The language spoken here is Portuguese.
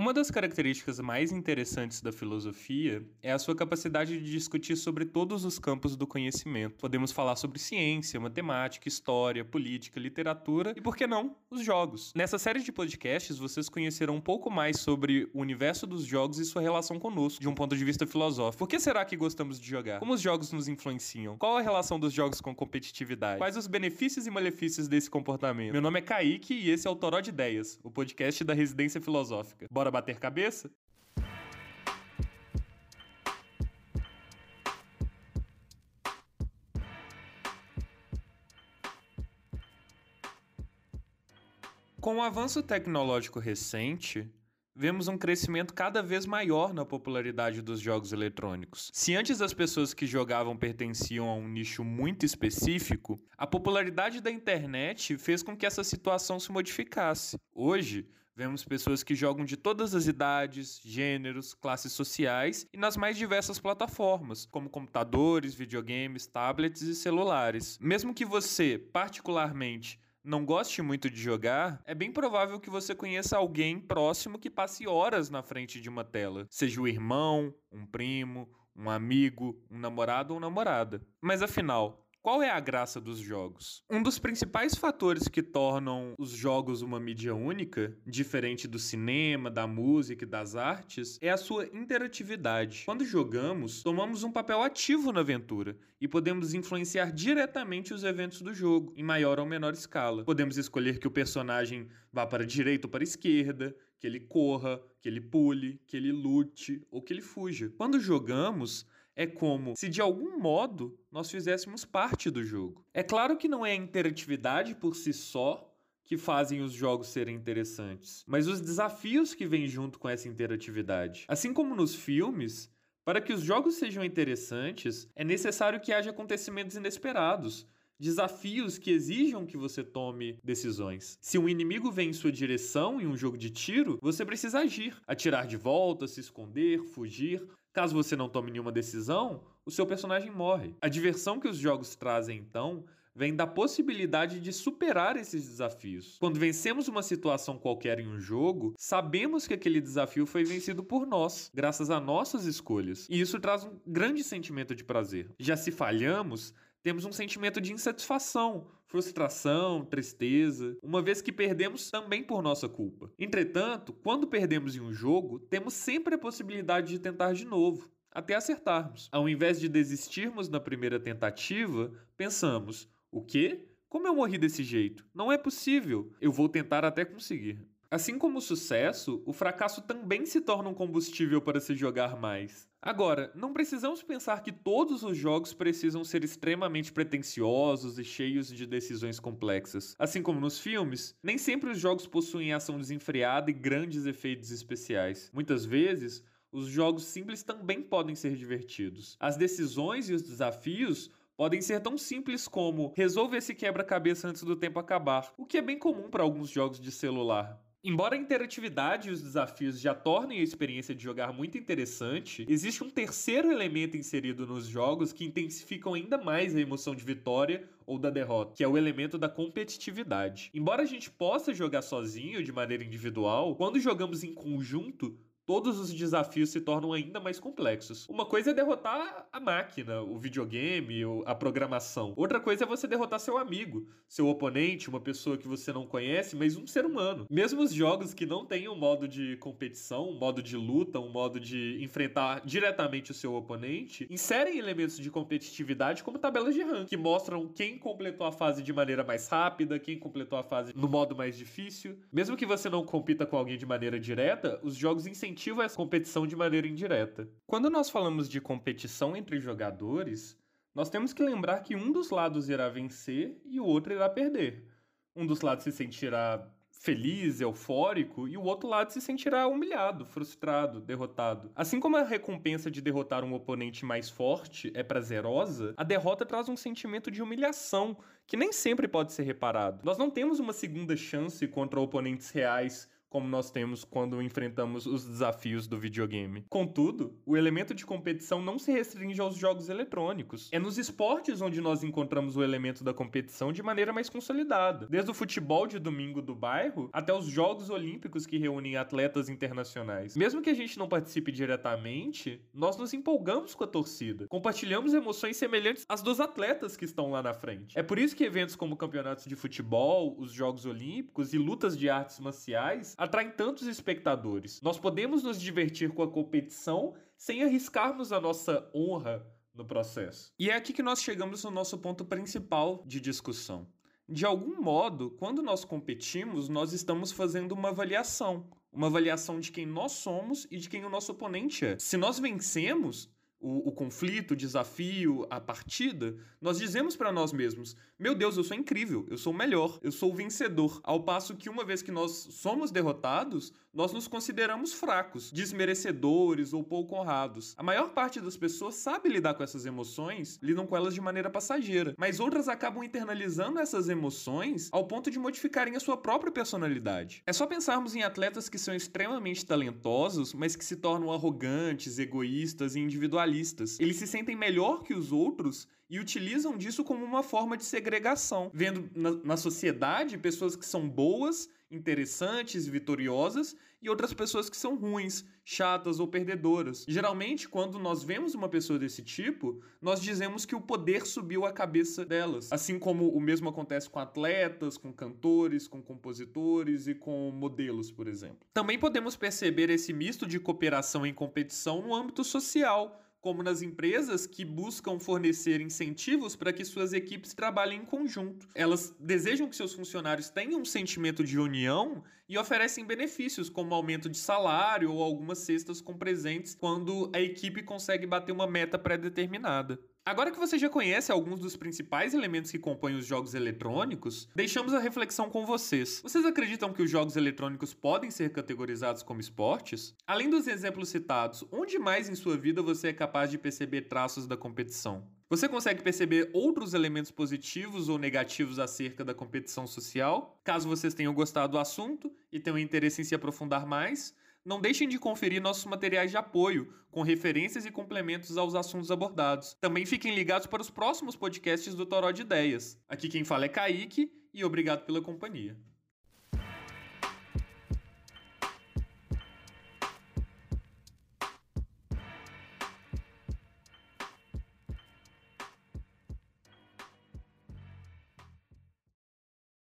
Uma das características mais interessantes da filosofia é a sua capacidade de discutir sobre todos os campos do conhecimento. Podemos falar sobre ciência, matemática, história, política, literatura e, por que não, os jogos. Nessa série de podcasts, vocês conhecerão um pouco mais sobre o universo dos jogos e sua relação conosco, de um ponto de vista filosófico. Por que será que gostamos de jogar? Como os jogos nos influenciam? Qual a relação dos jogos com competitividade? Quais os benefícios e malefícios desse comportamento? Meu nome é Kaique e esse é o Toró de Ideias, o podcast da Residência Filosófica. Bora bater cabeça? Com o avanço tecnológico recente, vemos um crescimento cada vez maior na popularidade dos jogos eletrônicos. Se antes as pessoas que jogavam pertenciam a um nicho muito específico, a popularidade da internet fez com que essa situação se modificasse. Hoje, vemos pessoas que jogam de todas as idades, gêneros, classes sociais e nas mais diversas plataformas, como computadores, videogames, tablets e celulares. Mesmo que você, particularmente, não goste muito de jogar, é bem provável que você conheça alguém próximo que passe horas na frente de uma tela, seja o irmão, um primo, um amigo, um namorado ou namorada. Mas afinal, qual é a graça dos jogos? Um dos principais fatores que tornam os jogos uma mídia única, diferente do cinema, da música e das artes, é a sua interatividade. Quando jogamos, tomamos um papel ativo na aventura e podemos influenciar diretamente os eventos do jogo, em maior ou menor escala. Podemos escolher que o personagem vá para a direita ou para a esquerda, que ele corra, que ele pule, que ele lute ou que ele fuja. Quando jogamos, é como se de algum modo nós fizéssemos parte do jogo. É claro que não é a interatividade por si só que fazem os jogos serem interessantes, mas os desafios que vêm junto com essa interatividade. Assim como nos filmes, para que os jogos sejam interessantes, é necessário que haja acontecimentos inesperados desafios que exijam que você tome decisões. Se um inimigo vem em sua direção em um jogo de tiro, você precisa agir, atirar de volta, se esconder, fugir. Caso você não tome nenhuma decisão, o seu personagem morre. A diversão que os jogos trazem, então, vem da possibilidade de superar esses desafios. Quando vencemos uma situação qualquer em um jogo, sabemos que aquele desafio foi vencido por nós, graças a nossas escolhas. E isso traz um grande sentimento de prazer. Já se falhamos, temos um sentimento de insatisfação, frustração, tristeza, uma vez que perdemos também por nossa culpa. Entretanto, quando perdemos em um jogo, temos sempre a possibilidade de tentar de novo, até acertarmos. Ao invés de desistirmos na primeira tentativa, pensamos: o quê? Como eu morri desse jeito? Não é possível. Eu vou tentar até conseguir. Assim como o sucesso, o fracasso também se torna um combustível para se jogar mais. Agora, não precisamos pensar que todos os jogos precisam ser extremamente pretensiosos e cheios de decisões complexas. Assim como nos filmes, nem sempre os jogos possuem ação desenfreada e grandes efeitos especiais. Muitas vezes, os jogos simples também podem ser divertidos. As decisões e os desafios podem ser tão simples como resolver esse quebra-cabeça antes do tempo acabar, o que é bem comum para alguns jogos de celular. Embora a interatividade e os desafios já tornem a experiência de jogar muito interessante, existe um terceiro elemento inserido nos jogos que intensificam ainda mais a emoção de vitória ou da derrota, que é o elemento da competitividade. Embora a gente possa jogar sozinho de maneira individual, quando jogamos em conjunto, todos os desafios se tornam ainda mais complexos. Uma coisa é derrotar a máquina, o videogame, a programação. Outra coisa é você derrotar seu amigo, seu oponente, uma pessoa que você não conhece, mas um ser humano. Mesmo os jogos que não têm um modo de competição, um modo de luta, um modo de enfrentar diretamente o seu oponente, inserem elementos de competitividade como tabelas de rank, que mostram quem completou a fase de maneira mais rápida, quem completou a fase no modo mais difícil. Mesmo que você não compita com alguém de maneira direta, os jogos incentivam incentiva essa competição de maneira indireta. Quando nós falamos de competição entre jogadores, nós temos que lembrar que um dos lados irá vencer e o outro irá perder. Um dos lados se sentirá feliz, eufórico, e o outro lado se sentirá humilhado, frustrado, derrotado. Assim como a recompensa de derrotar um oponente mais forte é prazerosa, a derrota traz um sentimento de humilhação que nem sempre pode ser reparado. Nós não temos uma segunda chance contra oponentes reais como nós temos quando enfrentamos os desafios do videogame. Contudo, o elemento de competição não se restringe aos jogos eletrônicos. É nos esportes onde nós encontramos o elemento da competição de maneira mais consolidada. Desde o futebol de domingo do bairro até os Jogos Olímpicos que reúnem atletas internacionais. Mesmo que a gente não participe diretamente, nós nos empolgamos com a torcida. Compartilhamos emoções semelhantes às dos atletas que estão lá na frente. É por isso que eventos como campeonatos de futebol, os Jogos Olímpicos e lutas de artes marciais atraem tantos espectadores. Nós podemos nos divertir com a competição sem arriscarmos a nossa honra no processo. E é aqui que nós chegamos no nosso ponto principal de discussão. De algum modo, quando nós competimos, nós estamos fazendo uma avaliação. Uma avaliação de quem nós somos e de quem o nosso oponente é. Se nós vencemos, o, o, conflito, o desafio, a partida, nós dizemos para nós mesmos: Meu Deus, eu sou incrível, eu sou o melhor, eu sou o vencedor. Ao passo que, uma vez que nós somos derrotados, nós nos consideramos fracos, desmerecedores ou pouco honrados. A maior parte das pessoas sabe lidar com essas emoções, lidam com elas de maneira passageira, mas outras acabam internalizando essas emoções ao ponto de modificarem a sua própria personalidade. É só pensarmos em atletas que são extremamente talentosos, mas que se tornam arrogantes, egoístas e individualistas. Eles se sentem melhor que os outros e utilizam disso como uma forma de segregação, vendo na, na sociedade pessoas que são boas interessantes, vitoriosas, e outras pessoas que são ruins, chatas ou perdedoras. Geralmente, quando nós vemos uma pessoa desse tipo, nós dizemos que o poder subiu a cabeça delas. Assim como o mesmo acontece com atletas, com cantores, com compositores e com modelos, por exemplo. Também podemos perceber esse misto de cooperação e competição no âmbito social como nas empresas que buscam fornecer incentivos para que suas equipes trabalhem em conjunto. Elas desejam que seus funcionários tenham um sentimento de união e oferecem benefícios, como aumento de salário ou algumas cestas com presentes quando a equipe consegue bater uma meta pré-determinada. Agora que você já conhece alguns dos principais elementos que compõem os jogos eletrônicos, deixamos a reflexão com vocês. Vocês acreditam que os jogos eletrônicos podem ser categorizados como esportes? Além dos exemplos citados, onde mais em sua vida você é capaz de perceber traços da competição? Você consegue perceber outros elementos positivos ou negativos acerca da competição social? Caso vocês tenham gostado do assunto e tenham interesse em se aprofundar mais, não deixem de conferir nossos materiais de apoio, com referências e complementos aos assuntos abordados. Também fiquem ligados para os próximos podcasts do Toró de Ideias. Aqui quem fala é Kaique e obrigado pela companhia.